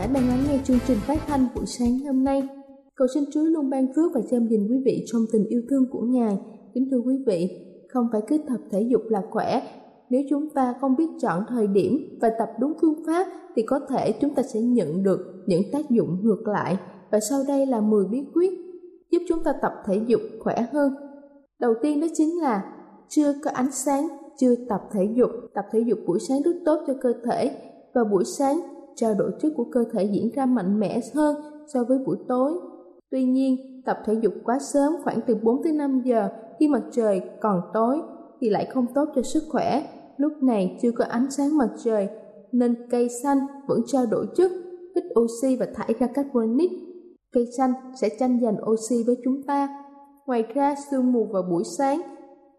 giả đang lắng nghe chương trình phát thanh buổi sáng hôm nay. Cầu xin Chúa luôn ban phước và xem gìn quý vị trong tình yêu thương của Ngài. Kính thưa quý vị, không phải cứ tập thể dục là khỏe. Nếu chúng ta không biết chọn thời điểm và tập đúng phương pháp thì có thể chúng ta sẽ nhận được những tác dụng ngược lại. Và sau đây là 10 bí quyết giúp chúng ta tập thể dục khỏe hơn. Đầu tiên đó chính là chưa có ánh sáng, chưa tập thể dục. Tập thể dục buổi sáng rất tốt cho cơ thể và buổi sáng trao đổi chất của cơ thể diễn ra mạnh mẽ hơn so với buổi tối. Tuy nhiên, tập thể dục quá sớm khoảng từ 4 tới 5 giờ khi mặt trời còn tối thì lại không tốt cho sức khỏe. Lúc này chưa có ánh sáng mặt trời nên cây xanh vẫn trao đổi chất hít oxy và thải ra carbonic. Cây xanh sẽ tranh giành oxy với chúng ta. Ngoài ra sương mù vào buổi sáng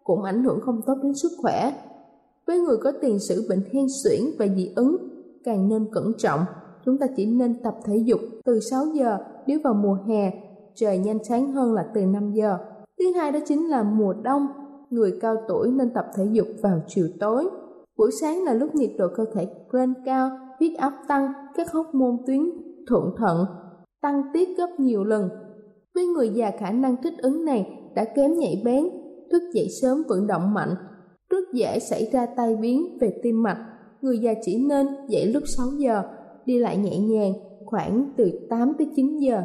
cũng ảnh hưởng không tốt đến sức khỏe. Với người có tiền sử bệnh hen suyễn và dị ứng càng nên cẩn trọng. Chúng ta chỉ nên tập thể dục từ 6 giờ nếu vào mùa hè, trời nhanh sáng hơn là từ 5 giờ. Thứ hai đó chính là mùa đông, người cao tuổi nên tập thể dục vào chiều tối. Buổi sáng là lúc nhiệt độ cơ thể lên cao, huyết áp tăng, các hóc môn tuyến thuận thận tăng tiết gấp nhiều lần. Với người già, khả năng thích ứng này đã kém nhạy bén, thức dậy sớm vận động mạnh, rất dễ xảy ra tai biến về tim mạch người già chỉ nên dậy lúc 6 giờ đi lại nhẹ nhàng khoảng từ 8 tới 9 giờ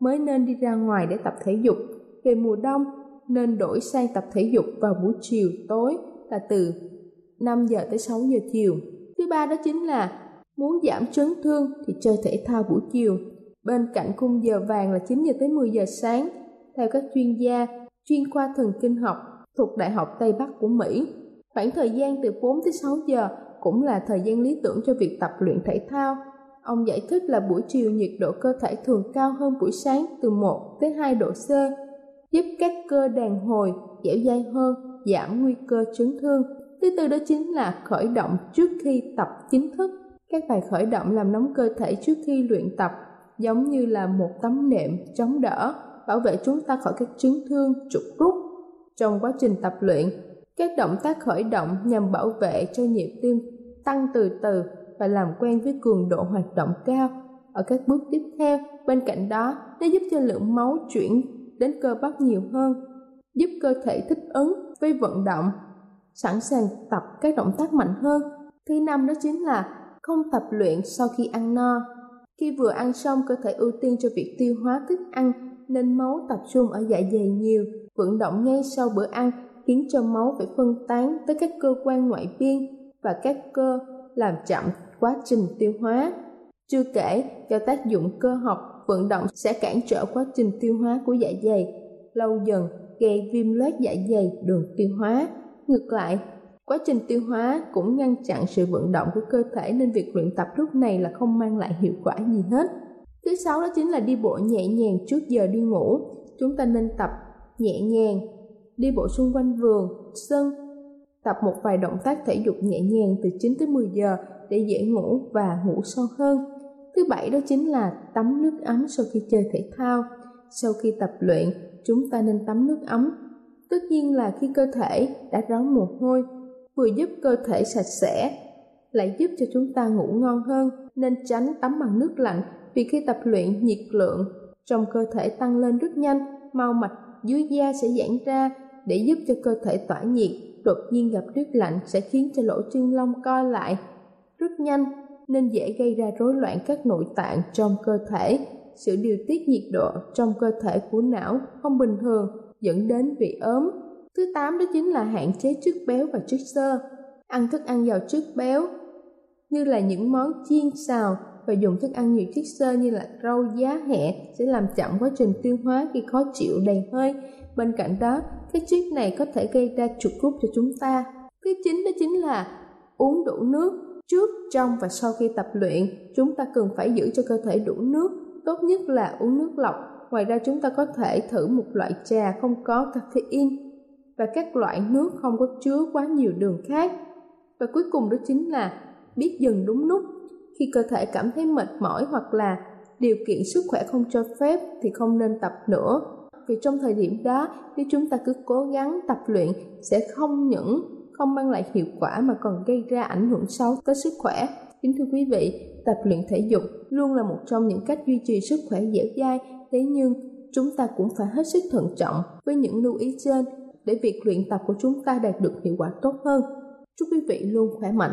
mới nên đi ra ngoài để tập thể dục về mùa đông nên đổi sang tập thể dục vào buổi chiều tối là từ 5 giờ tới 6 giờ chiều. Thứ ba đó chính là muốn giảm chấn thương thì chơi thể thao buổi chiều. Bên cạnh khung giờ vàng là 9 giờ tới 10 giờ sáng. Theo các chuyên gia, chuyên khoa thần kinh học thuộc Đại học Tây Bắc của Mỹ, khoảng thời gian từ 4 tới 6 giờ cũng là thời gian lý tưởng cho việc tập luyện thể thao. Ông giải thích là buổi chiều nhiệt độ cơ thể thường cao hơn buổi sáng từ 1 tới 2 độ C, giúp các cơ đàn hồi dẻo dai hơn, giảm nguy cơ chấn thương. Thứ tư đó chính là khởi động trước khi tập chính thức. Các bài khởi động làm nóng cơ thể trước khi luyện tập giống như là một tấm nệm chống đỡ, bảo vệ chúng ta khỏi các chấn thương, trục rút. Trong quá trình tập luyện, các động tác khởi động nhằm bảo vệ cho nhịp tim tăng từ từ và làm quen với cường độ hoạt động cao. Ở các bước tiếp theo, bên cạnh đó, nó giúp cho lượng máu chuyển đến cơ bắp nhiều hơn, giúp cơ thể thích ứng với vận động, sẵn sàng tập các động tác mạnh hơn. Thứ năm đó chính là không tập luyện sau khi ăn no. Khi vừa ăn xong, cơ thể ưu tiên cho việc tiêu hóa thức ăn nên máu tập trung ở dạ dày nhiều. Vận động ngay sau bữa ăn khiến cho máu phải phân tán tới các cơ quan ngoại biên và các cơ làm chậm quá trình tiêu hóa. Chưa kể, do tác dụng cơ học, vận động sẽ cản trở quá trình tiêu hóa của dạ dày, lâu dần gây viêm loét dạ dày đường tiêu hóa. Ngược lại, quá trình tiêu hóa cũng ngăn chặn sự vận động của cơ thể nên việc luyện tập lúc này là không mang lại hiệu quả gì hết. Thứ sáu đó chính là đi bộ nhẹ nhàng trước giờ đi ngủ. Chúng ta nên tập nhẹ nhàng, đi bộ xung quanh vườn, sân, tập một vài động tác thể dục nhẹ nhàng từ 9 tới 10 giờ để dễ ngủ và ngủ sâu hơn. Thứ bảy đó chính là tắm nước ấm sau khi chơi thể thao. Sau khi tập luyện, chúng ta nên tắm nước ấm. Tất nhiên là khi cơ thể đã ráo mồ hôi, vừa giúp cơ thể sạch sẽ, lại giúp cho chúng ta ngủ ngon hơn, nên tránh tắm bằng nước lạnh vì khi tập luyện nhiệt lượng trong cơ thể tăng lên rất nhanh, mau mạch dưới da sẽ giãn ra để giúp cho cơ thể tỏa nhiệt. Đột nhiên gặp nước lạnh sẽ khiến cho lỗ chân lông co lại rất nhanh, nên dễ gây ra rối loạn các nội tạng trong cơ thể. Sự điều tiết nhiệt độ trong cơ thể của não không bình thường, dẫn đến bị ốm. Thứ tám đó chính là hạn chế chất béo và chất xơ. Ăn thức ăn giàu chất béo, như là những món chiên xào và dùng thức ăn nhiều chất xơ như là rau giá hẹ sẽ làm chậm quá trình tiêu hóa khi khó chịu đầy hơi. Bên cạnh đó, cái chất này có thể gây ra trục rút cho chúng ta. Thứ chính đó chính là uống đủ nước Trước, trong và sau khi tập luyện, chúng ta cần phải giữ cho cơ thể đủ nước, tốt nhất là uống nước lọc. Ngoài ra chúng ta có thể thử một loại trà không có caffeine và các loại nước không có chứa quá nhiều đường khác. Và cuối cùng đó chính là biết dừng đúng lúc. Khi cơ thể cảm thấy mệt mỏi hoặc là điều kiện sức khỏe không cho phép thì không nên tập nữa. Vì trong thời điểm đó, nếu chúng ta cứ cố gắng tập luyện sẽ không những không mang lại hiệu quả mà còn gây ra ảnh hưởng xấu tới sức khỏe. Kính thưa quý vị, tập luyện thể dục luôn là một trong những cách duy trì sức khỏe dẻo dai, thế nhưng chúng ta cũng phải hết sức thận trọng với những lưu ý trên để việc luyện tập của chúng ta đạt được hiệu quả tốt hơn. Chúc quý vị luôn khỏe mạnh.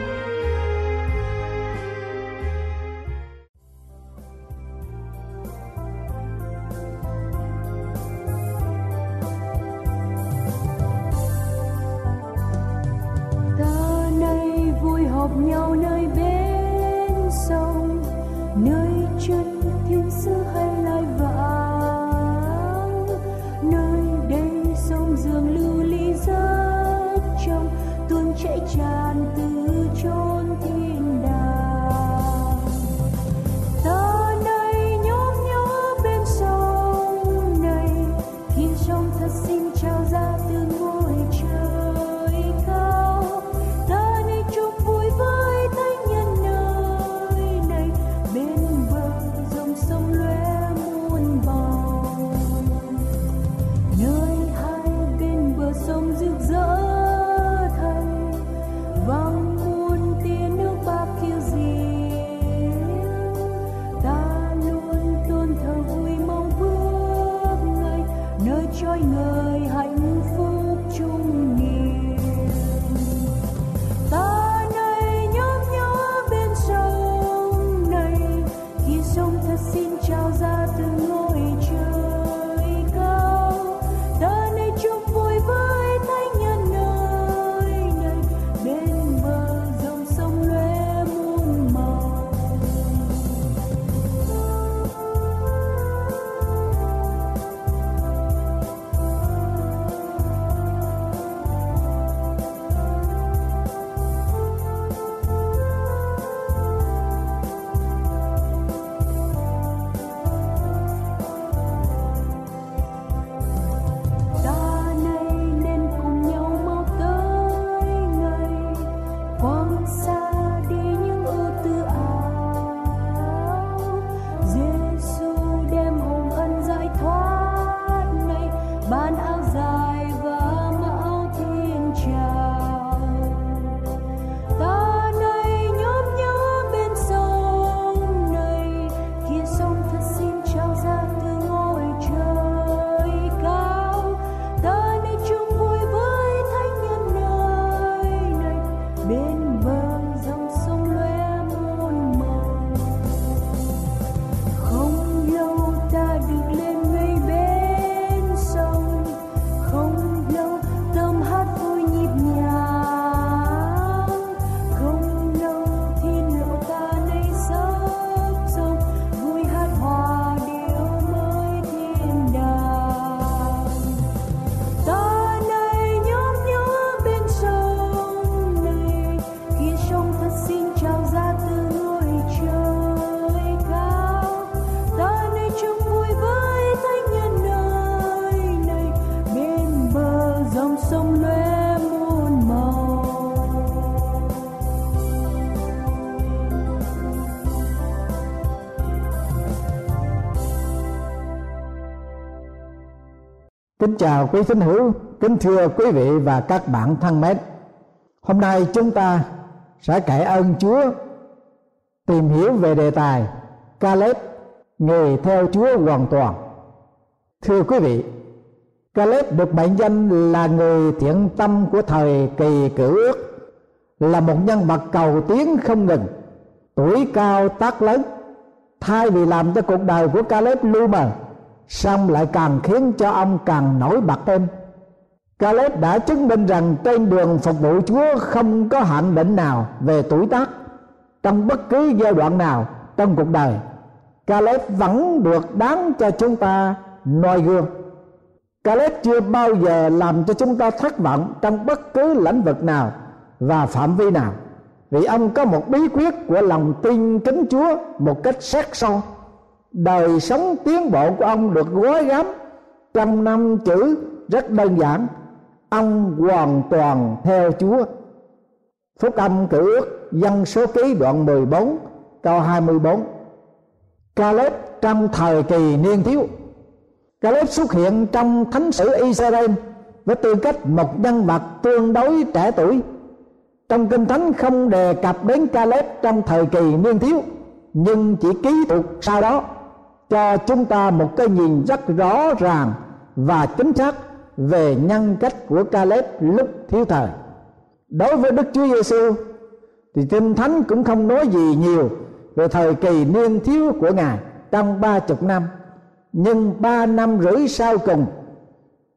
Kính chào quý tín hữu, kính thưa quý vị và các bạn thân mến. Hôm nay chúng ta sẽ kể ơn Chúa tìm hiểu về đề tài Caleb người theo Chúa hoàn toàn. Thưa quý vị, Caleb được mệnh danh là người thiện tâm của thời kỳ cửu ước, là một nhân vật cầu tiến không ngừng, tuổi cao tác lớn, thay vì làm cho cuộc đời của Caleb lu mờ xong lại càng khiến cho ông càng nổi bật thêm. Caleb đã chứng minh rằng trên đường phục vụ Chúa không có hạn định nào về tuổi tác trong bất cứ giai đoạn nào trong cuộc đời. Caleb vẫn được đáng cho chúng ta noi gương. Caleb chưa bao giờ làm cho chúng ta thất vọng trong bất cứ lĩnh vực nào và phạm vi nào. Vì ông có một bí quyết của lòng tin kính Chúa một cách sắc sâu đời sống tiến bộ của ông được gói gắm. Trong năm chữ rất đơn giản. Ông hoàn toàn theo Chúa. Phúc âm cử ước dân số ký đoạn 14 câu 24 Caleb trong thời kỳ niên thiếu. Caleb xuất hiện trong thánh sử Israel với tư cách một nhân vật tương đối trẻ tuổi. Trong kinh thánh không đề cập đến Caleb trong thời kỳ niên thiếu, nhưng chỉ ký thuật sau đó cho chúng ta một cái nhìn rất rõ ràng và chính xác về nhân cách của Caleb lúc thiếu thời. Đối với Đức Chúa Giêsu thì Kinh Thánh cũng không nói gì nhiều về thời kỳ niên thiếu của Ngài trong ba chục năm. Nhưng ba năm rưỡi sau cùng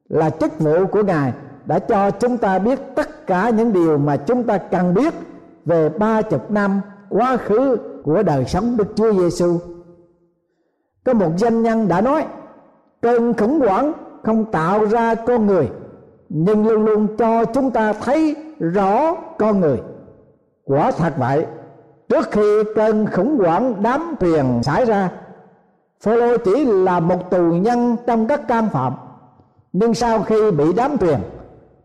là chức vụ của Ngài đã cho chúng ta biết tất cả những điều mà chúng ta cần biết về ba chục năm quá khứ của đời sống Đức Chúa Giêsu. Có một danh nhân đã nói, cơn khủng hoảng không tạo ra con người, nhưng luôn luôn cho chúng ta thấy rõ con người. Quả thật vậy, trước khi cơn khủng hoảng đám thuyền xảy ra, Phaolô chỉ là một tù nhân trong các căn phạm. Nhưng sau khi bị đám thuyền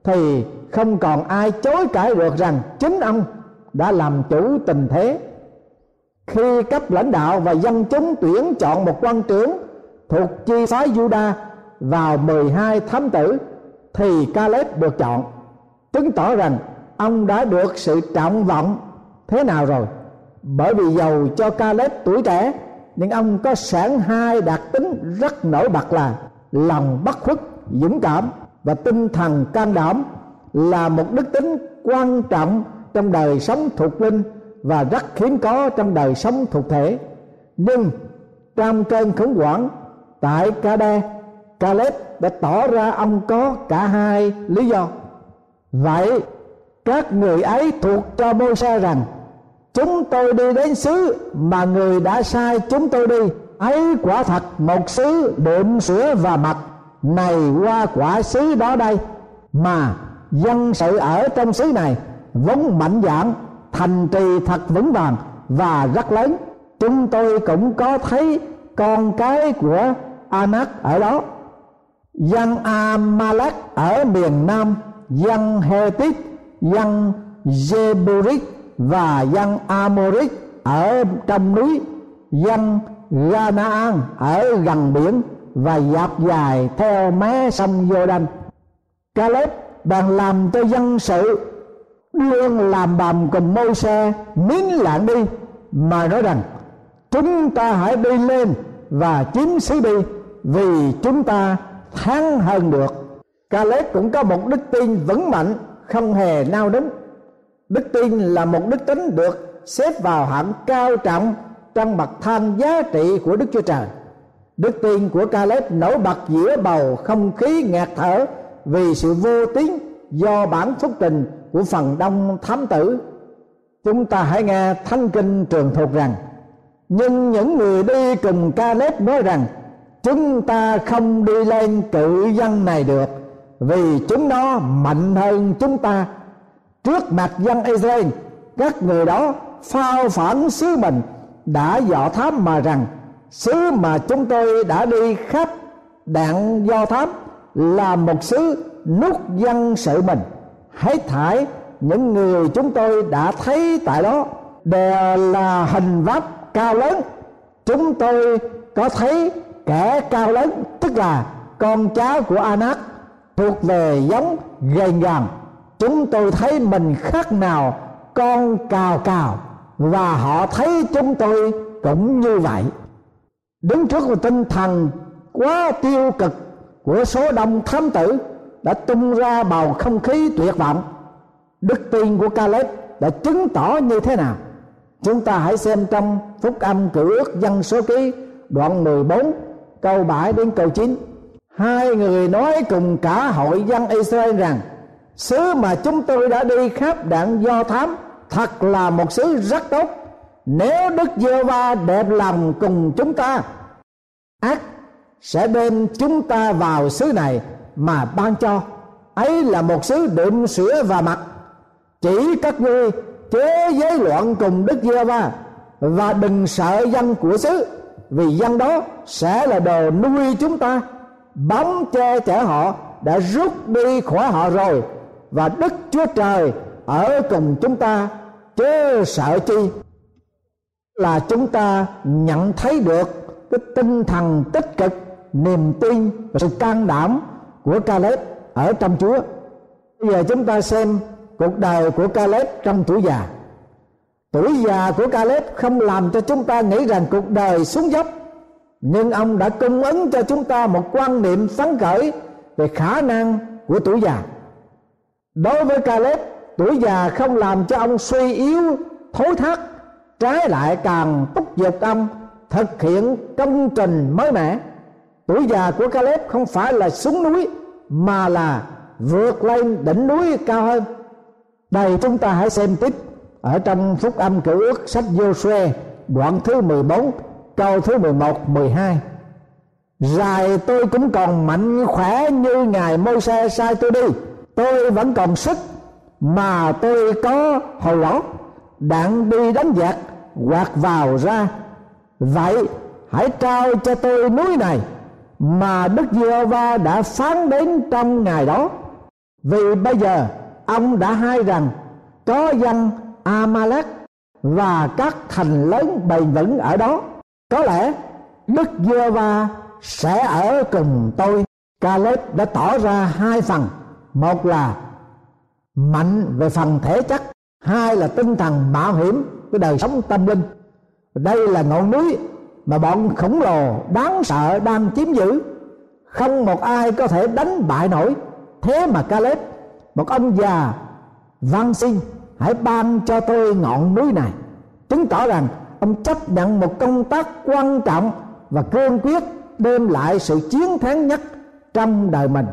thì không còn ai chối cãi được rằng chính ông đã làm chủ tình thế khi cấp lãnh đạo và dân chúng tuyển chọn một quan trưởng thuộc chi phái Juda vào 12 thám tử, thì Caleb được chọn. Chứng tỏ rằng ông đã được sự trọng vọng thế nào rồi? Bởi vì giàu cho Caleb tuổi trẻ, nhưng ông có sẵn hai đặc tính rất nổi bật là lòng bất khuất, dũng cảm và tinh thần can đảm là một đức tính quan trọng trong đời sống thuộc linh và rất hiếm có trong đời sống thuộc thể. Nhưng trong cơn khủng hoảng tại Ca-đe Caleb đã tỏ ra ông có cả hai lý do. Vậy, các người ấy thuộc cho mô xe rằng, chúng tôi đi đến xứ mà người đã sai chúng tôi đi. Ấy quả thật một xứ đệm sữa và mật. Này qua quả xứ đó đây, mà dân sự ở trong xứ này vốn mạnh dạn thành trì thật vững vàng và rất lớn chúng tôi cũng có thấy con cái của Anak ở đó dân Amalek ở miền Nam, dân Hethit, dân Jeburit và dân Amorit ở trong núi, dân Ganaan ở gần biển và dọc dài theo mé sông Jordan. Caleb đang làm cho dân sự luôn làm bầm cùng mâu xe miến lạng đi, mà nói rằng, chúng ta hãy đi lên và chiếm xứ đi, vì chúng ta thắng hơn được. Caleb cũng có một đức tin vững mạnh, không hề nao đến đức tin là một đức tính được xếp vào hạng cao trọng trong bậc thang giá trị của đức chúa trời. Đức tin của Caleb nổi bật giữa bầu không khí ngạt thở vì sự vô tín do bản phúc trình của phần đông thám tử. Chúng ta hãy nghe thánh kinh trường thuộc rằng, nhưng những người đi cùng Caleb nói rằng, chúng ta không đi lên cự dân này được, vì chúng nó mạnh hơn chúng ta. Trước mặt dân Israel, các người đó phao phản sứ mình đã dọ thám mà rằng xứ mà chúng tôi đã đi khắp đạn do thám là một xứ nút dân sự mình hãy thải những người chúng tôi đã thấy tại đó đều là hình vóc cao lớn. Chúng tôi có thấy kẻ cao lớn, tức là con cháu của Anak, thuộc về giống gầy gòn chúng tôi thấy mình khác nào con cào cào, và họ thấy chúng tôi cũng như vậy. Đứng trước một tinh thần quá tiêu cực của số đông thám tử đã tung ra bầu không khí tuyệt vọng. Đức tin của Caleb đã chứng tỏ như thế nào? Chúng ta hãy xem trong phúc âm cử ước dân số ký, đoạn 14 câu 7 đến câu 9 hai người nói cùng cả hội dân Israel rằng xứ mà chúng tôi đã đi khắp đạn do thám thật là một xứ rất tốt. Nếu đức giê va đẹp lòng cùng chúng ta, ác sẽ đem chúng ta vào xứ này mà ban cho. Ấy là một xứ đượm sữa và mặt. Chỉ các ngươi chế giới loạn cùng đức giê va và đừng sợ dân của xứ, vì dân đó sẽ là đồ nuôi chúng ta bóng che chở họ đã rút đi khỏi họ rồi và đức chúa trời ở cùng chúng ta chớ sợ chi. Là chúng ta nhận thấy được cái tinh thần tích cực, niềm tin và sự can đảm của Caleb ở trong Chúa. Bây giờ chúng ta xem cuộc đời của Caleb trong tuổi già. Tuổi già của Caleb không làm cho chúng ta nghĩ rằng cuộc đời xuống dốc, nhưng ông đã cung ứng cho chúng ta một quan niệm phấn khởi về khả năng của tuổi già. Đối với Caleb, tuổi già không làm cho ông suy yếu, thối thác, trái lại càng thúc giục ông thực hiện công trình mới mẻ tuổi già của Caleb không phải là xuống núi mà là vượt lên đỉnh núi cao hơn. Đây chúng ta hãy xem tiếp ở trong phúc âm cựu ước sách Joshua đoạn thứ 14 câu thứ 11 12 Dài tôi cũng còn mạnh khỏe như ngài môi xe sai tôi đi. Tôi vẫn còn sức mà tôi có hồi lót Đạn đi đánh giặc quạt vào ra. Vậy hãy trao cho tôi núi này mà đức giê va đã phán đến trong ngày đó. Vì bây giờ, ông đã hay rằng có dân amalek và các thành lớn bền vững ở đó. Có lẽ đức giê va sẽ ở cùng tôi. Caleb đã tỏ ra hai phần. Một là mạnh về phần thể chất, hai là tinh thần mạo hiểm cái đời sống tâm linh. Đây là ngọn núi mà bọn khổng lồ đáng sợ đang chiếm giữ, không một ai có thể đánh bại nổi. Thế mà Caleb, một ông già văn xin, hãy ban cho tôi ngọn núi này. Chứng tỏ rằng ông chấp nhận một công tác quan trọng và cương quyết đem lại sự chiến thắng nhất trong đời mình.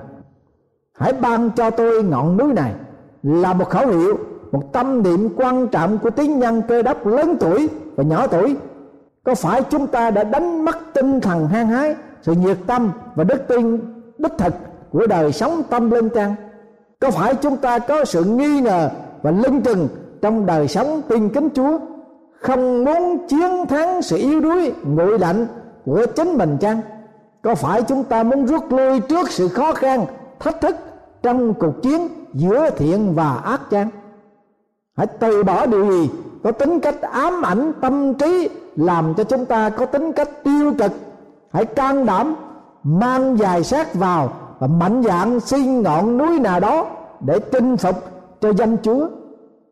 Hãy ban cho tôi ngọn núi này là một khẩu hiệu, một tâm niệm quan trọng của tín nhân cơ đốc lớn tuổi và nhỏ tuổi có phải chúng ta đã đánh mất tinh thần hăng hái, sự nhiệt tâm và đức tin, đích thực của đời sống tâm linh chăng? Có phải chúng ta có sự nghi ngờ và lưng chừng trong đời sống tin kính chúa, không muốn chiến thắng sự yếu đuối, nguội lạnh của chính mình chăng? Có phải chúng ta muốn rút lui trước sự khó khăn, thách thức trong cuộc chiến giữa thiện và ác chăng? Hãy từ bỏ điều gì có tính cách ám ảnh tâm trí, làm cho chúng ta có tính cách tiêu cực. Hãy can đảm, mang dài sát vào và mạnh dạn xin ngọn núi nào đó để chinh phục cho danh Chúa.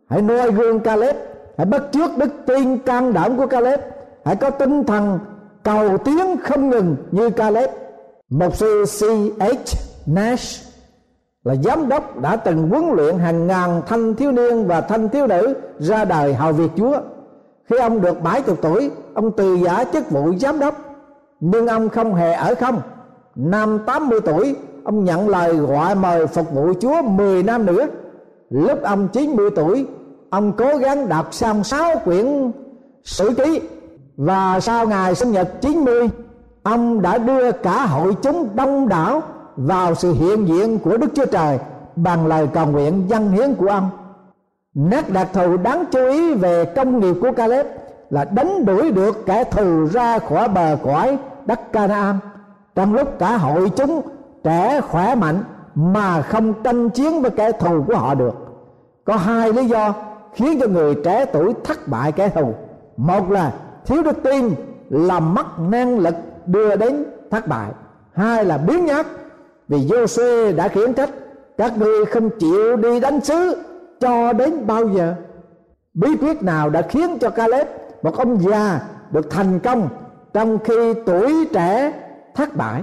Hãy noi gương Caleb. Hãy bắt trước đức tin can đảm của Caleb. Hãy có tinh thần cầu tiến không ngừng như Caleb. Mục sư C.H. Nash là giám đốc đã từng huấn luyện hàng ngàn thanh thiếu niên và thanh thiếu nữ ra đời hầu việc Chúa. Khi ông được 70 tuổi, ông từ giả chức vụ giám đốc, nhưng ông không hề ở không. Năm 80 tuổi, ông nhận lời gọi mời phục vụ Chúa 10 năm nữa. Lúc ông 90 tuổi, ông cố gắng đọc xong 6 quyển sử ký và sau ngày sinh nhật 90, ông đã đưa cả hội chúng đông đảo vào sự hiện diện của Đức Chúa Trời bằng lời cầu nguyện dân hiến của ông. Nét đặc thù đáng chú ý về công nghiệp của Caleb là đánh đuổi được kẻ thù ra khỏi bờ cõi đất Canaan trong lúc cả hội chúng trẻ khỏe mạnh mà không tranh chiến với kẻ thù của họ được. Có hai lý do khiến cho người trẻ tuổi thất bại kẻ thù. Một là thiếu đức tin làm mất năng lực đưa đến thất bại. Hai là biến nhát vì Joshua đã khiển trách, các ngươi không chịu đi đánh xứ cho đến bao giờ. Bí quyết nào đã khiến cho Caleb, một ông già được thành công trong khi tuổi trẻ thất bại?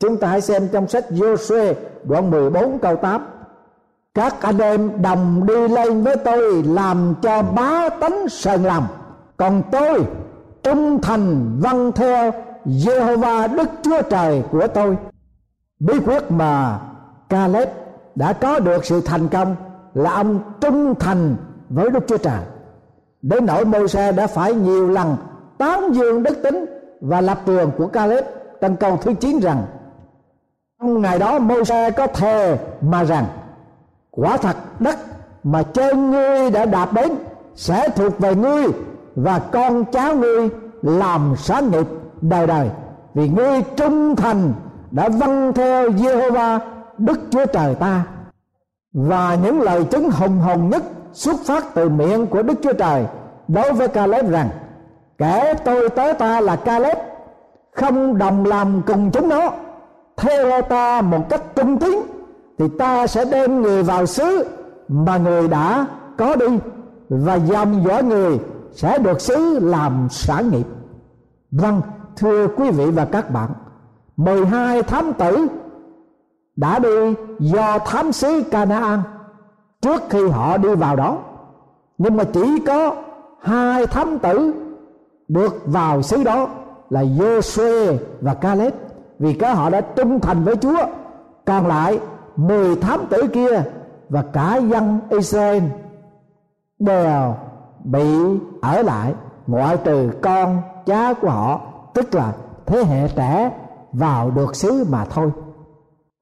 Chúng ta hãy xem trong sách Joshua đoạn 14 câu 8 các anh em đồng đi lên với tôi làm cho bá tánh sờn lòng. Còn tôi trung thành vâng theo Jehovah Đức Chúa Trời của tôi bí quyết mà Caleb đã có được sự thành công là ông trung thành với Đức Chúa Trời. Đến nỗi môi xe đã phải nhiều lần tán dương đức tính và lập trường của Caleb trong câu thứ 9 rằng, trong ngày đó môi xe có thề mà rằng, quả thật đất mà chân ngươi đã đạp đến sẽ thuộc về ngươi và con cháu ngươi làm sáng nghiệp đời đời. Vì ngươi trung thành đã vâng theo Jehovah Đức Chúa Trời ta. Và những lời chứng hùng hồn nhất xuất phát từ miệng của Đức Chúa Trời đối với Caleb rằng kẻ tôi tới ta là Caleb, không đồng làm cùng chúng nó. Theo ta một cách trung tín, thì ta sẽ đem người vào xứ mà người đã có đi, và dòng dõi người sẽ được xứ làm sản nghiệp. Vâng thưa quý vị và các bạn 12 thám tử đã đi do thám sứ Canaan trước khi họ đi vào đó. Nhưng mà chỉ có hai thám tử được vào xứ đó là Joshua và Caleb vì cả họ đã trung thành với Chúa, còn lại mười thám tử kia và cả dân Israel đều bị ở lại, ngoại trừ con cháu của họ, tức là thế hệ trẻ vào được xứ mà thôi.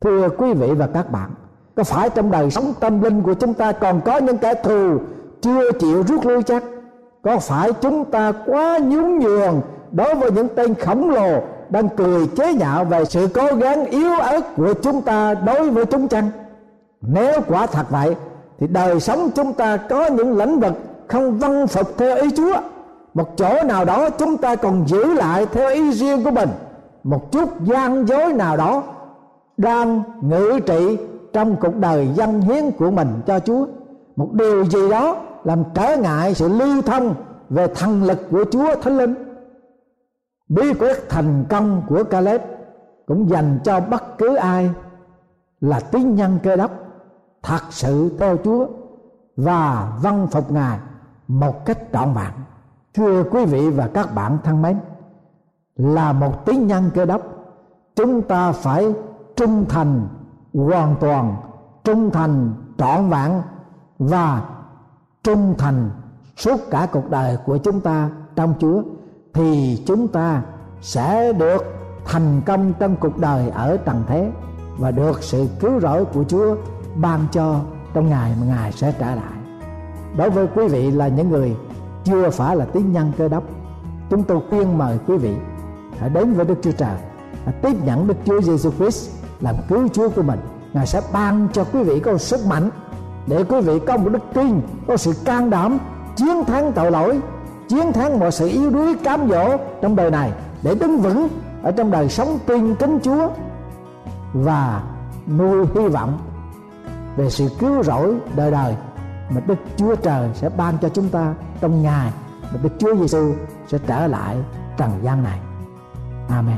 Thưa quý vị và các bạn, có phải trong đời sống tâm linh của chúng ta còn có những kẻ thù chưa chịu rút lui chắc có phải chúng ta quá nhún nhường đối với những tên khổng lồ đang cười chế nhạo về sự cố gắng yếu ớt của chúng ta đối với chúng chăng? Nếu quả thật vậy, thì đời sống chúng ta có những lĩnh vực không văn phục theo ý Chúa. Một chỗ nào đó chúng ta còn giữ lại theo ý riêng của mình một chút gian dối nào đó đang ngự trị trong cuộc đời dân hiến của mình cho Chúa một điều gì đó làm trở ngại sự lưu thông về thần lực của Chúa Thánh Linh bí quyết thành công của Caleb cũng dành cho bất cứ ai là tín nhân cơ đốc thật sự theo Chúa và văn phục Ngài một cách trọn vẹn. Thưa quý vị và các bạn thân mến, là một tín nhân cơ đốc, chúng ta phải trung thành hoàn toàn, trung thành trọn vẹn và trung thành suốt cả cuộc đời của chúng ta trong Chúa thì chúng ta sẽ được thành công trong cuộc đời ở trần thế và được sự cứu rỗi của Chúa ban cho trong ngày mà Ngài sẽ trả lại. Đối với quý vị là những người chưa phải là tín nhân cơ đốc, chúng tôi khuyên mời quý vị hãy đến với Đức Chúa Trời, hãy tiếp nhận Đức Chúa Giêsu Christ làm cứu Chúa của mình. Ngài sẽ ban cho quý vị có sức mạnh để quý vị có một đức tin, có sự can đảm chiến thắng tội lỗi chiến thắng mọi sự yếu đuối cám dỗ trong đời này để đứng vững ở trong đời sống tin kính Chúa và nuôi hy vọng về sự cứu rỗi đời đời mà Đức Chúa Trời sẽ ban cho chúng ta trong ngày mà Đức Chúa Giêsu sẽ trở lại trần gian này. Amen.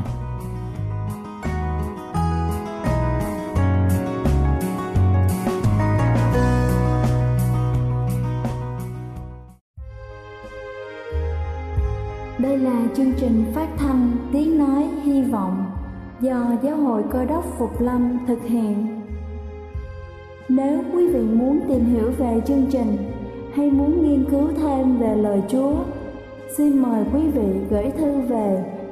Đây là chương trình phát thanh Tiếng Nói Hy Vọng do Giáo hội Cơ đốc Phục Lâm thực hiện. Nếu quý vị muốn tìm hiểu về chương trình hay muốn nghiên cứu thêm về lời Chúa, xin mời quý vị gửi thư về